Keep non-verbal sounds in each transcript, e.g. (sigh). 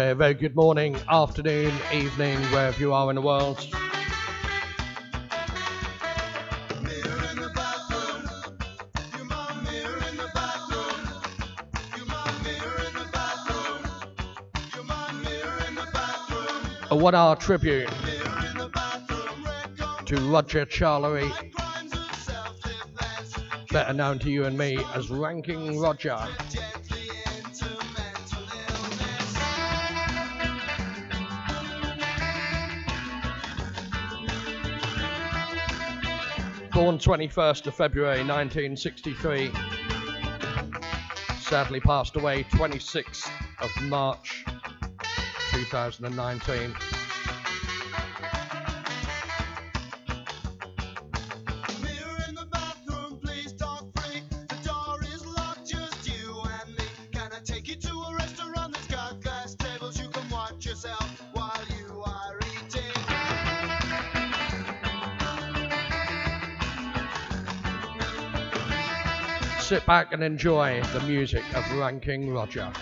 A very good morning, afternoon, evening, wherever you are in the world. A one hour tribute to Roger Charlery, better known to you and me as Ranking Roger. Born 21st of February 1963. Sadly passed away 26th of March 2019. Sit back and enjoy the music of Ranking Roger.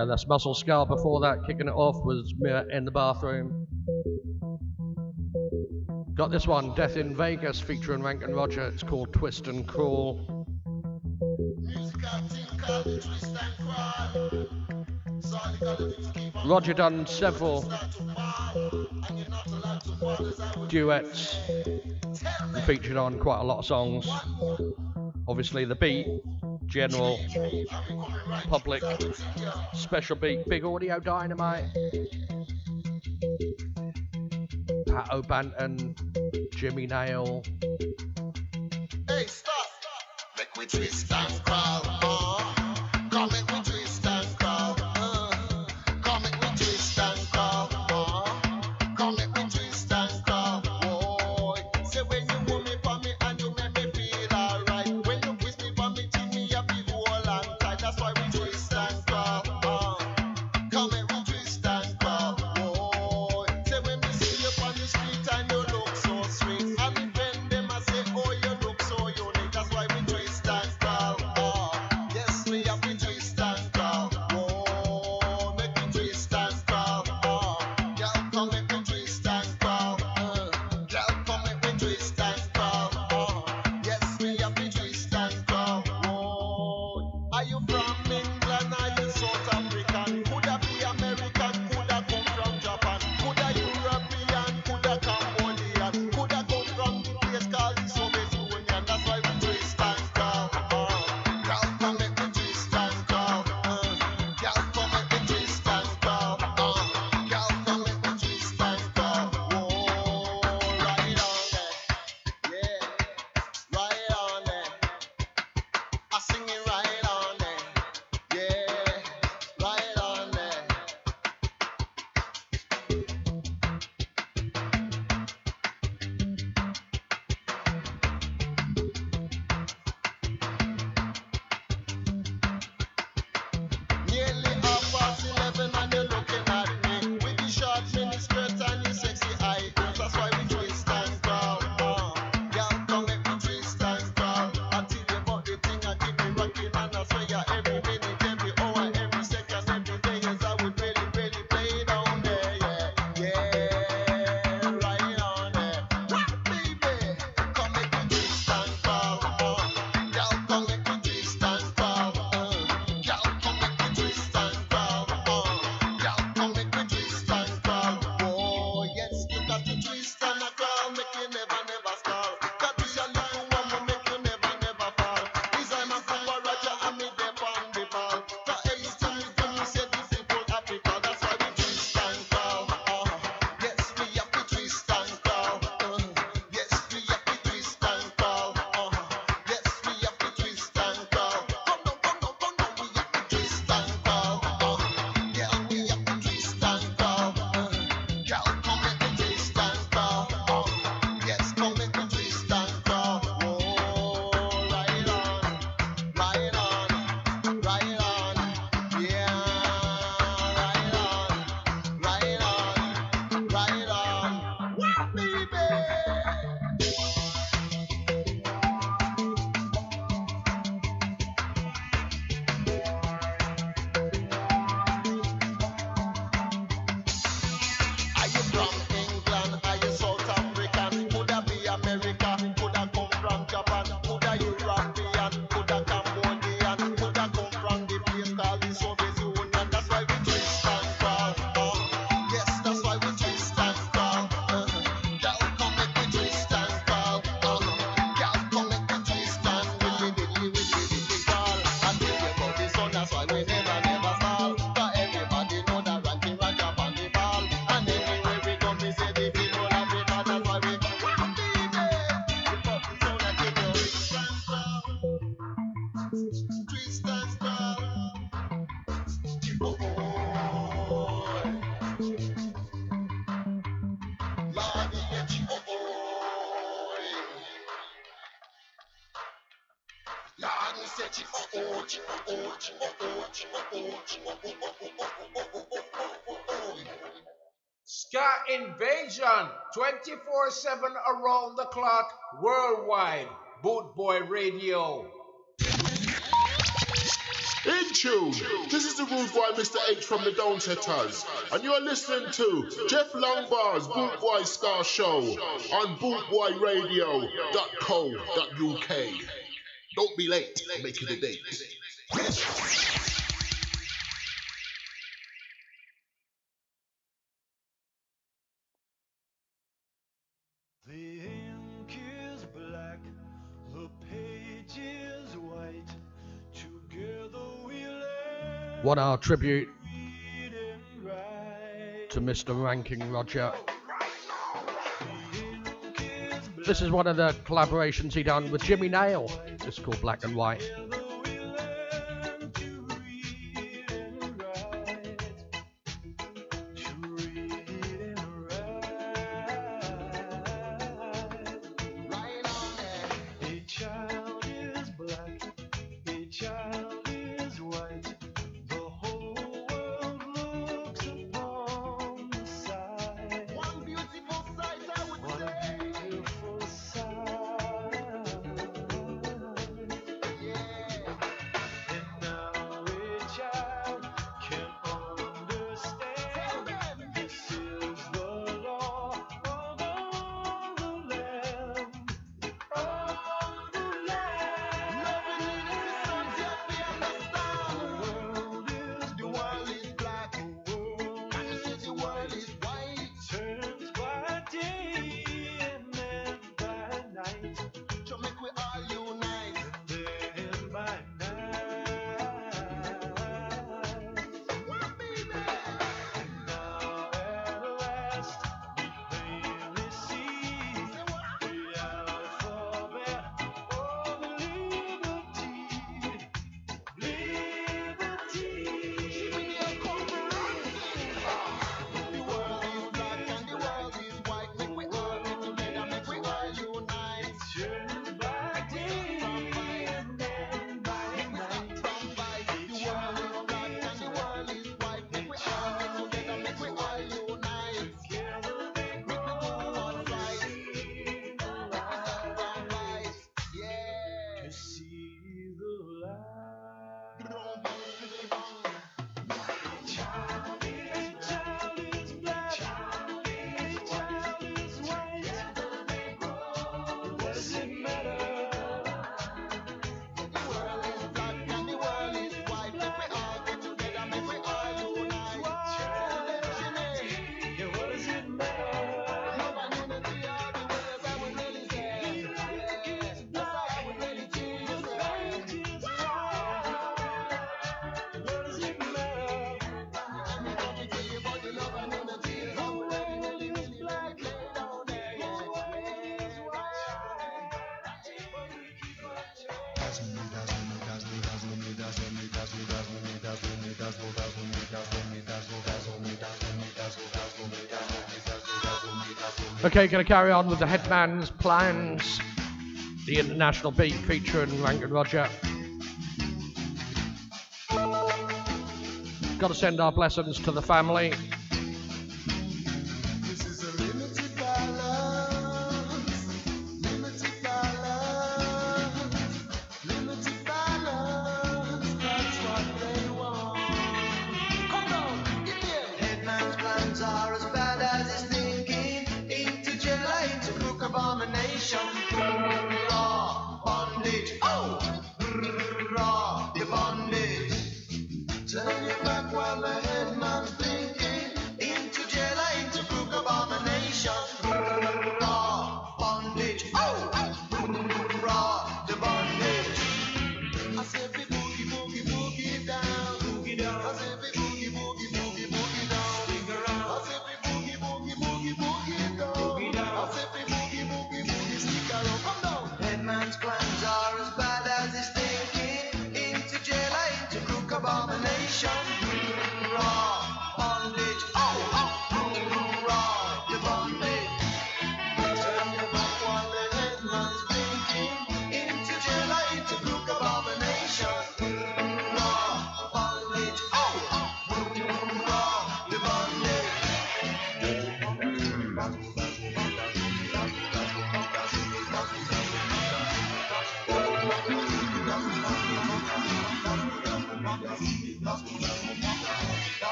go. That's Muscle Scar. Before that, kicking it off was in the Bathroom. Got this one, Death in Vegas, featuring Rankin Roger. It's called Twist and Crawl. Roger done several duets and featured on quite a lot of songs. Obviously, the beat general public special big, big audio dynamite. Pato Banton, Jimmy Nail. Hey, stop! Make we twist and crawl. Ska Invasion, 24 7 around the clock, worldwide, Bootboy Radio. In tune, this is the rude boy Mr. H from the Downsetters, and you're listening to Jeff Longbar's Bootboy Ska Show on bootboyradio.co.uk. Don't be late, making the date. what our tribute to Mr. Ranking Roger. This is one of the collaborations he done with Jimmy Nail. It's called Black and White. Okay, gonna carry on with the headman's plans. The international beat featuring Rankin Roger. Gotta send our blessings to the family.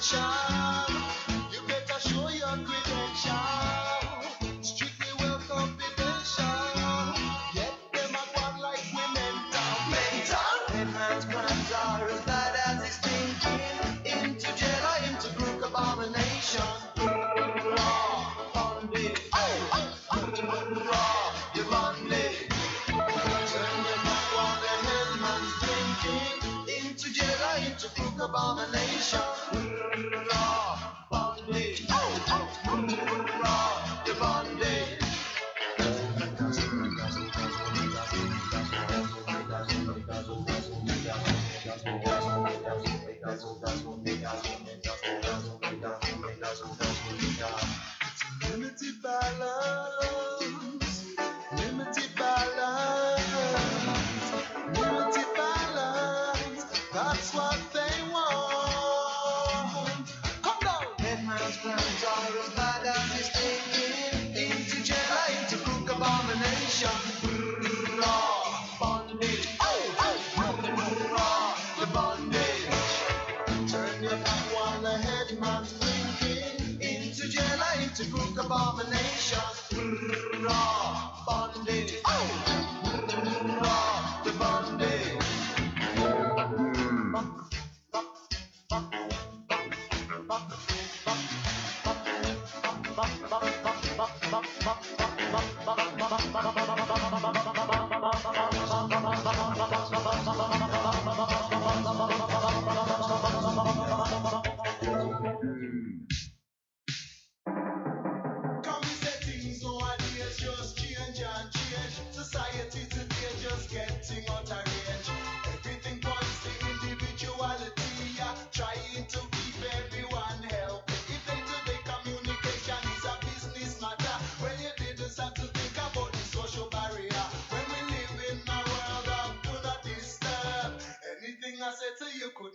child.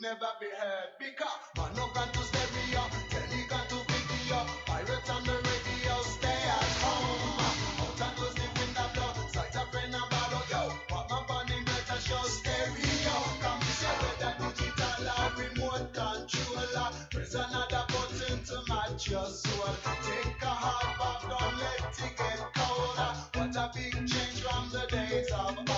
never be heard. Bigger, monogram to stereo, telegram to video, pirates on the radio, stay at home. Out and in the window, blow, sight a friend and borrow, yo. Pop my bunny, better show stereo. Come say whether digital or remote controller, press another button to match your soul. Take a hard back, don't let it get colder. What a big change from the days of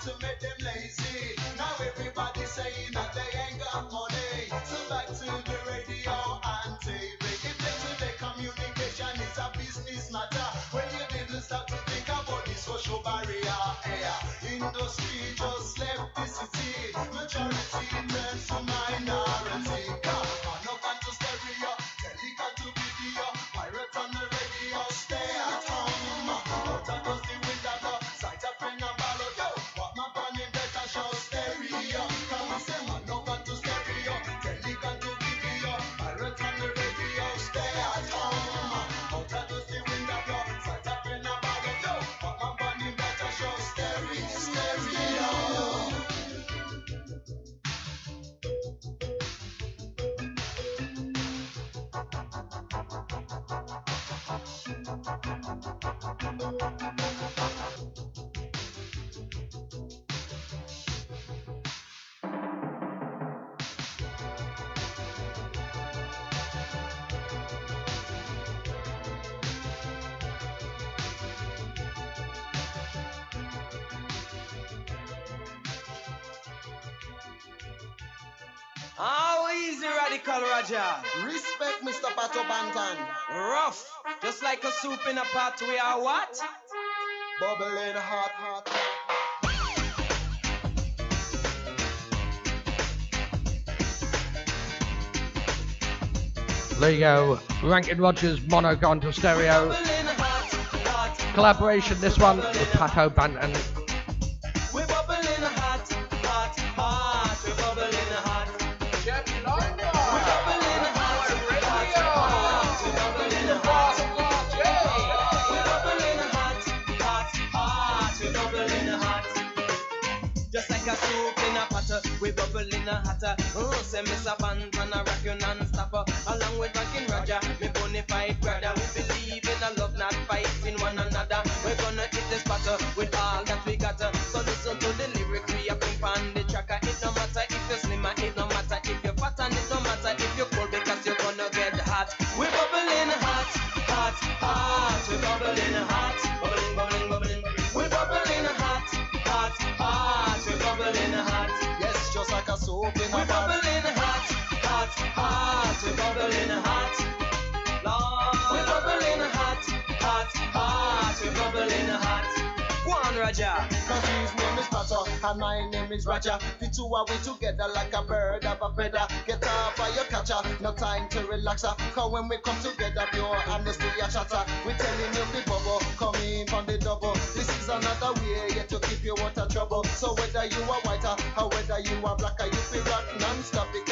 to make them lazy. Now everybody saying that they ain't got money. So back to the radio and TV. If they today communication is a business matter, when you didn't start to think about the social barrier, eh, industry. How easy, Radical Raja? Respect, Mr. Pato Banton. Rough, just like a soup in a pot. We are what? Bubbling hot, hot. There you go. Rankin Rogers, mono to stereo. Collaboration, this one with Pato Banton. in a hatter. Oh, say Mr. Bandman, I rock you non-stopper. Along with my We're bubbling hot, hot, hot. We're bubbling hot. Lord. We're bubbling hot, hot, hot. We're bubbling hot. One, Roger. Cause these Gaza, and my name is Roger. The two are we together like a bird of a feather. Get up by your catcher, no time to relax. Uh. Cause when we come together, pure honesty a shatter. We telling you the bubble, come in the double. This is another way yet to keep you out of trouble. So whether you are white uh, or whether you are blacker, uh, you be rock non-stop because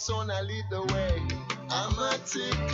about I lead the way. I'm a taking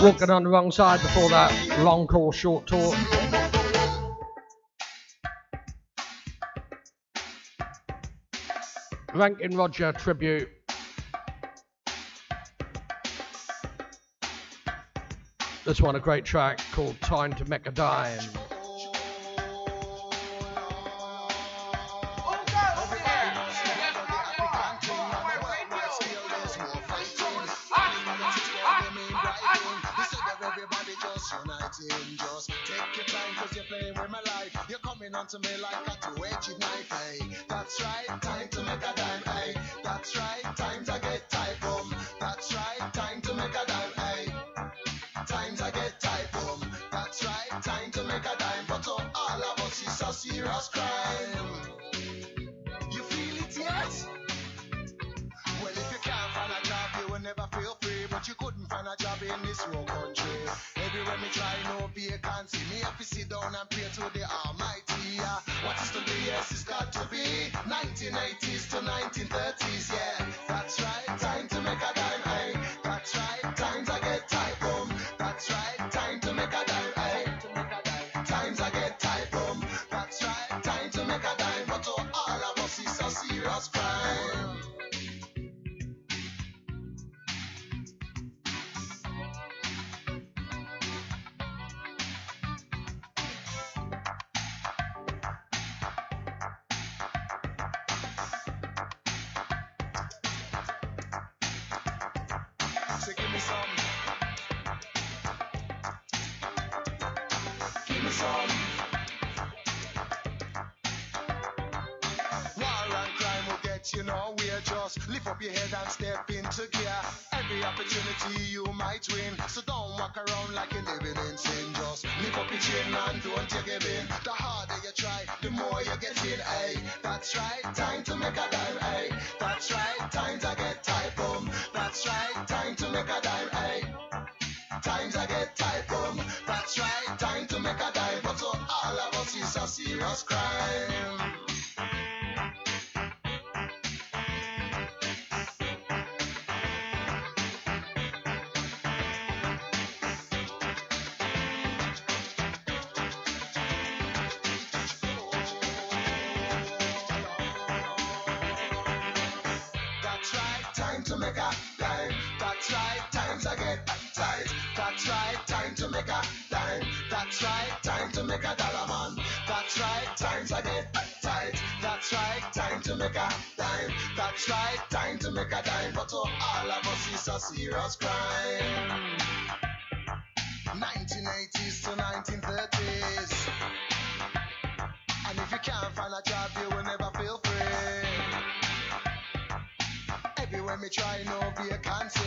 walking on the wrong side before that long call, short talk. Rankin Roger tribute. This one, a great track called Time to Make a Dime. Coming onto me like a two-edged knife, hey. That's right, time to make a dime, hey. That's right, times I got to be 1980s to 1930s. Yeah, that's right. Me some. Give me some. And will get you nowhere. Just lift up your head and step into gear. Every opportunity you might win. So don't walk around like you're living in sin. Just lift up your chin and don't give in. The harder you try, the more you get in. Hey, that's right. Time to make a dime. Hey, that's right. Times I get tight, boom. That's right. Time to make a dime. Hey. Times I get tight, boom. That's right. Time to make a dime. But to all of us, it's a serious crime. Make a dime. That's right, time to make a dime. But to all of us, it's a serious crime. 1980s to 1930s. And if you can't find a job, you will never feel free. Everywhere me try, no vacancy.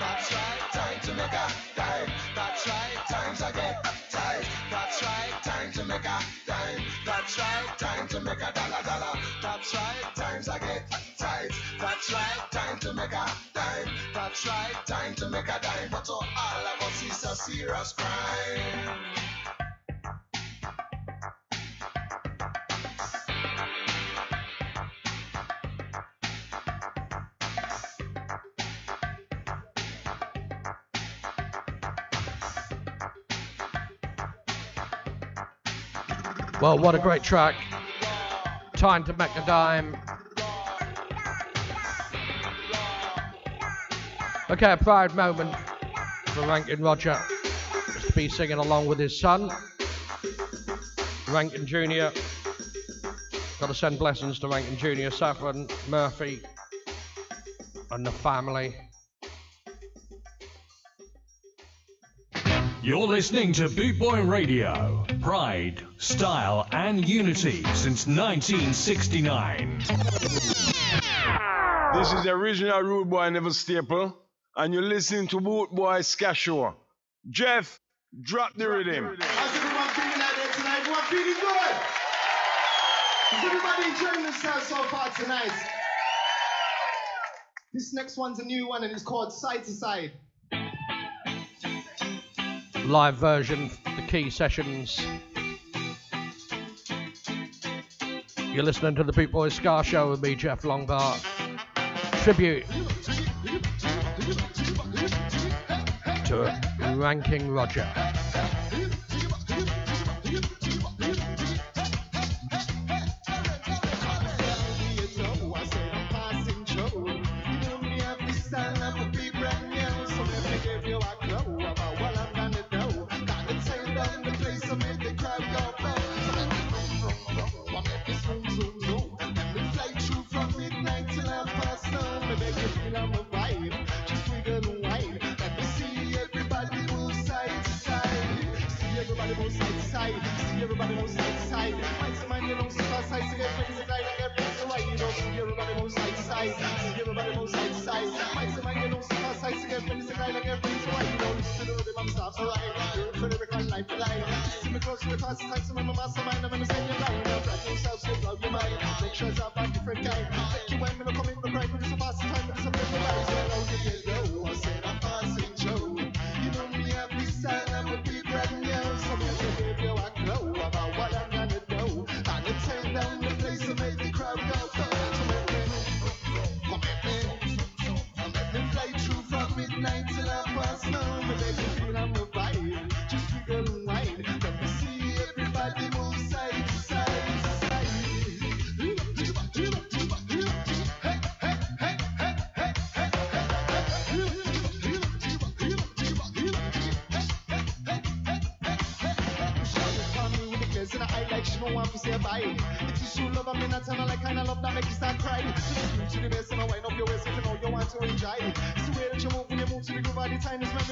That's right, time to make a dime. That's right, That's right, time to make a dollar dollar. That's right, times I get tight. That's right, time to make a dime. That's right, time to make a dime. But to all of us, it's a serious crime. Well, what a great track. Time to make a dime. Okay, a proud moment for Ranking Roger to be singing along with his son, Ranking Jr. Got to send blessings to Ranking Jr., Saffron, Murphy, and the family. You're listening to Boot Boy Radio. Pride, style, and unity since 1969. This is the original Rude Boy Neville Staple, and you're listening to Boot Boy Ska Show. Jeff, drop the rhythm. How's everyone feeling out there tonight? Everyone feeling good? Is everybody enjoying themselves so far tonight? This next one's a new one and it's called Side to Side. Live version, the key sessions. You're listening to the Boot Boys Ska Show with me, Jeff Longbar. Tribute to Ranking Roger. Don't want to say bye. It's just you love, I'm in a tunnel, like kind of love that make you start crying. Just move to the best and I wind up your waist if you know you want to enjoy. It's the way that you move when you move to the groove, all the time is make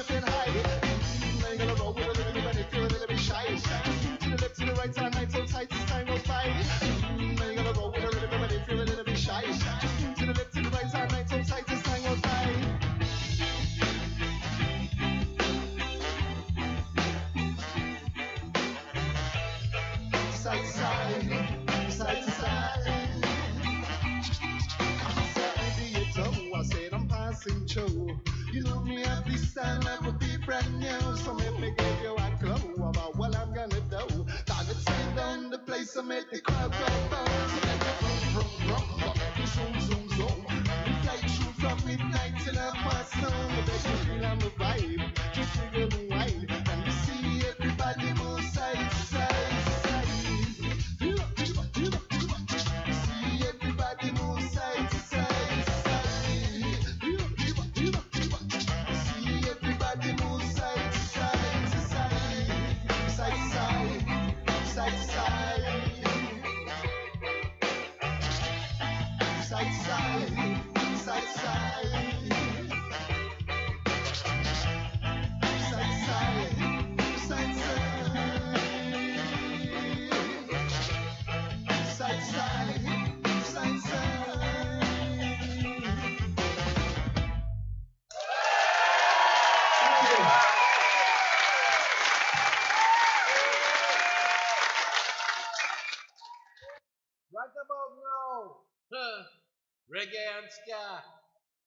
would be. So let me give you a clue about what I'm gonna do. Gonna take down the place and make the crowd go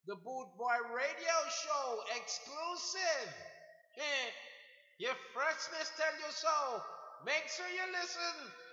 the Boot Boy Radio Show exclusive. (laughs) Your freshness tell you so. Make sure you listen.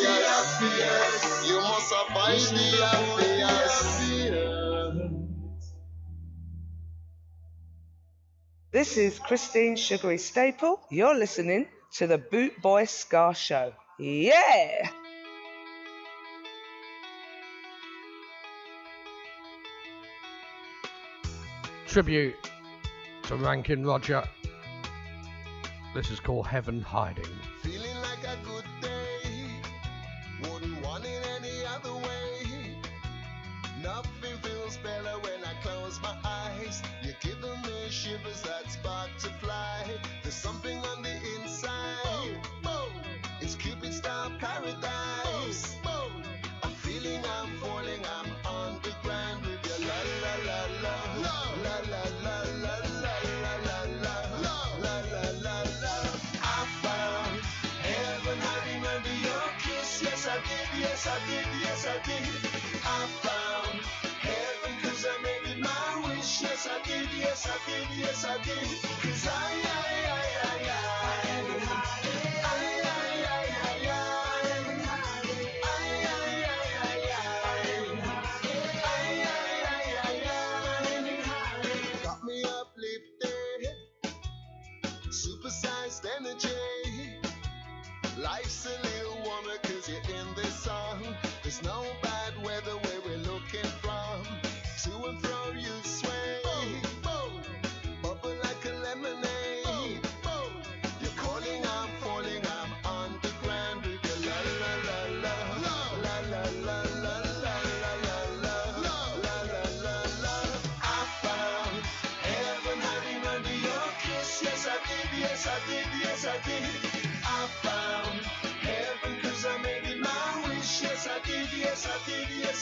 You must the. This is Christine Sugary Staple. You're listening to the Boot Boy Ska Show. Yeah! Tribute to Ranking Roger. This is called Heaven Hiding. Cause I, I, I, I, I, Got me uplifted, energy. Life's a little wonder cause you're in this song. There's no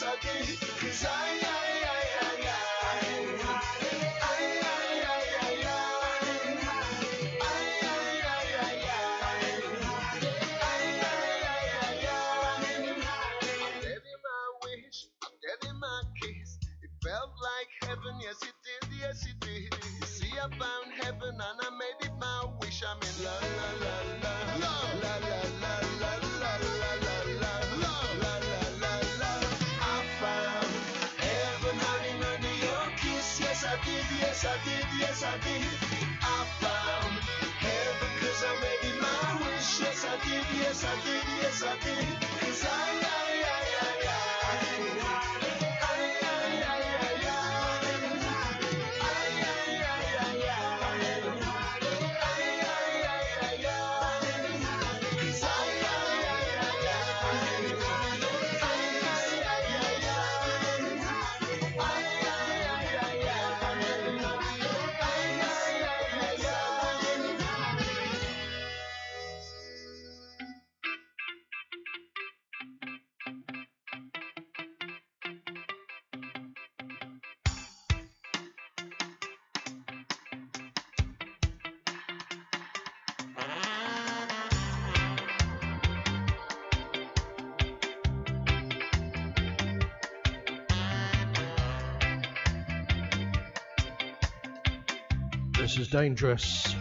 it's cause I, I yes I did. I found heaven cause I made it my wish, yes I did, yes I did, yes I did. Cause I, I, I this is dangerous.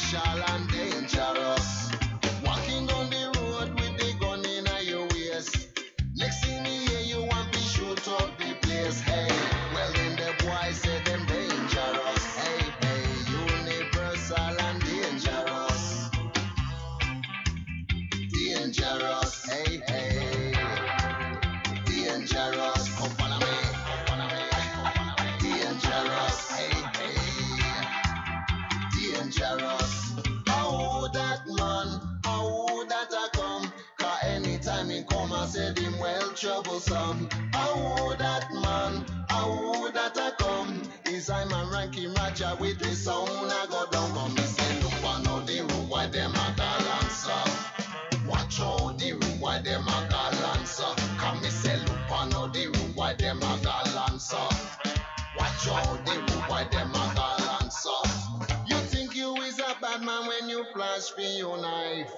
Official and they said him well troublesome. Oh, that man, oh, that I come. Is I'm a ranking Raja with the sound I go down from me. Say, look on no the room why them a call answer. Watch out the room why them a call answer. Come me say, look on no the room why them a call answer. Watch out the room why them a call answer. You think you is a bad man when you flash for your knife.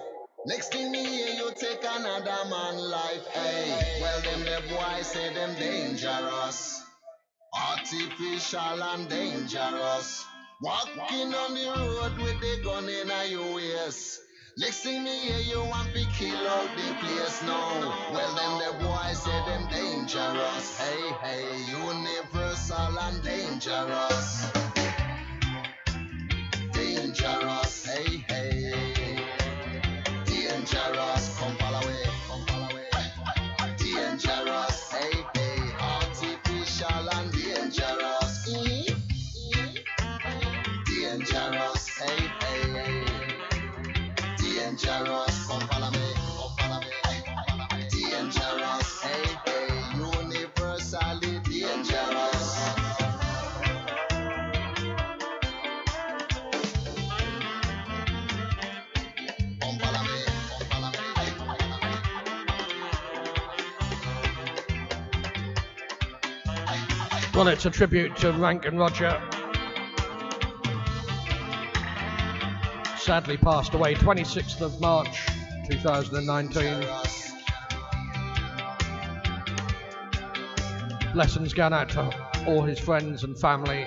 Next thing me hear you take another man life, hey. Well, them the boys say them dangerous, artificial and dangerous. Walking on the road with the gun in a US. Next thing me hear you want to kill out the place no. Well, them the boys say them dangerous, hey hey, universal and dangerous, dangerous, hey hey. Well, it's a tribute to Ranking Roger. Sadly passed away 26th of March 2019. Blessings gone out to all his friends and family.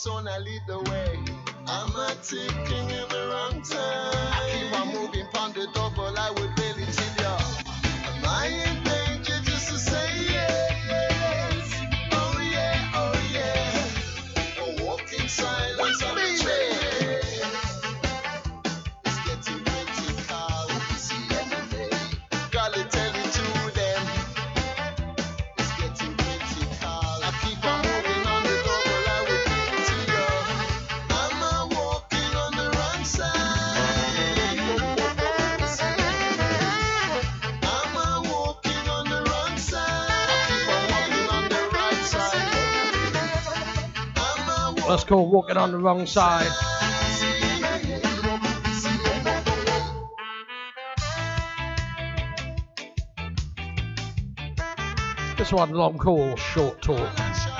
son, I lead the way. I'm a ticket. That's called walking on the wrong side. This one long call, short talk.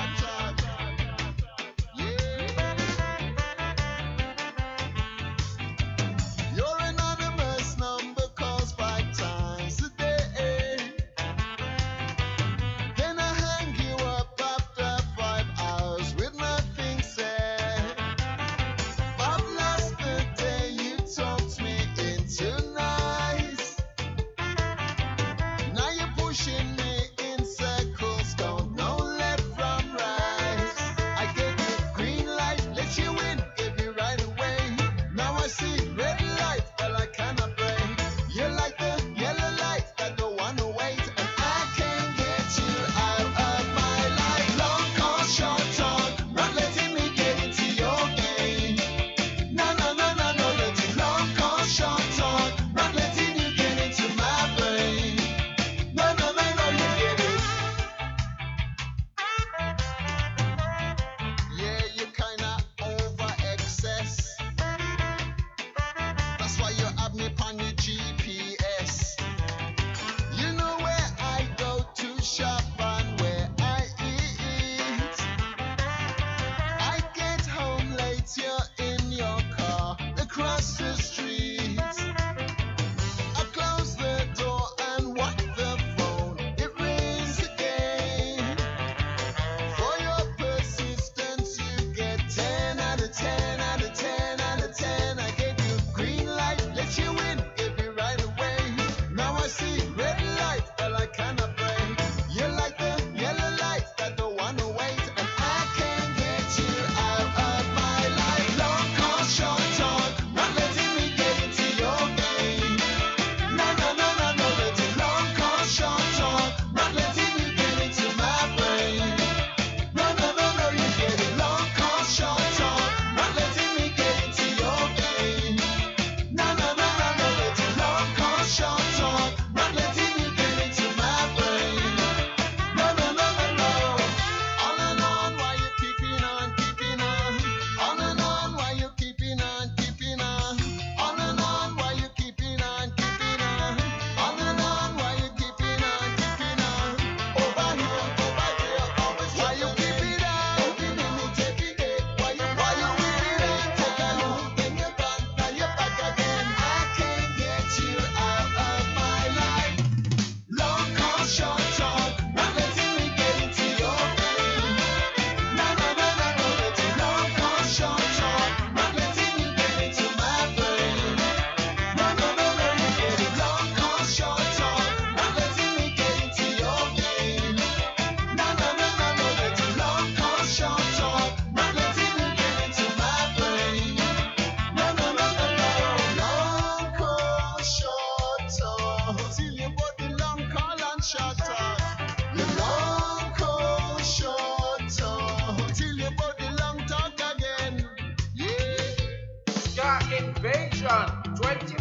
invasion 20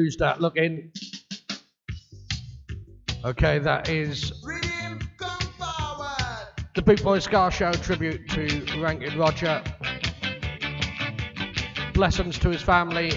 Who's that looking? Okay, that is the Big Boy Ska Show tribute to Ranking Roger. Blessings to his family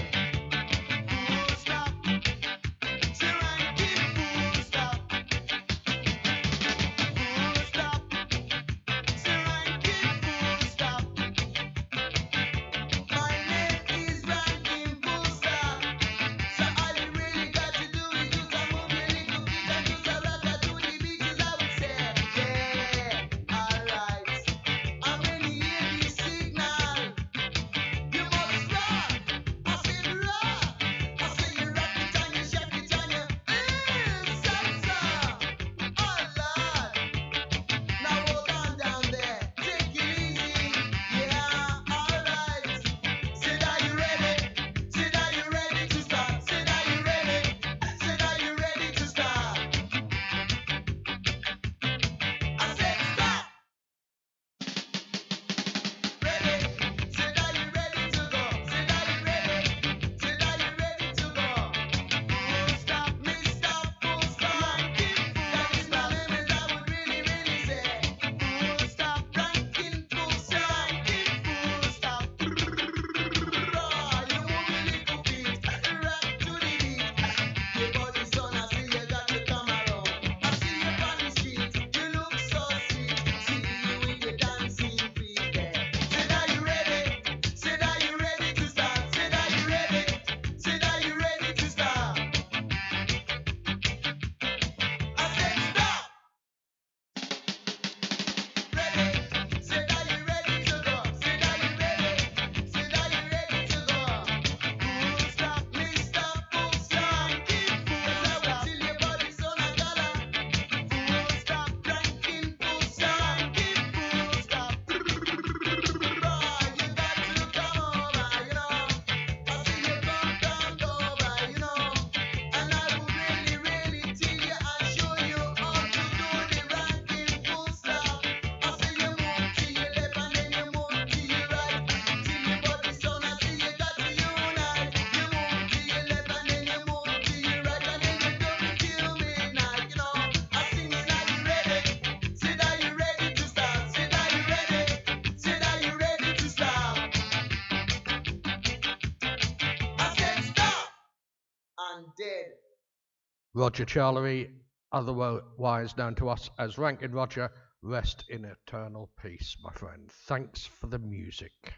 Roger Charlery, otherwise known to us as Ranking Roger, rest in eternal peace, my friend. Thanks for the music.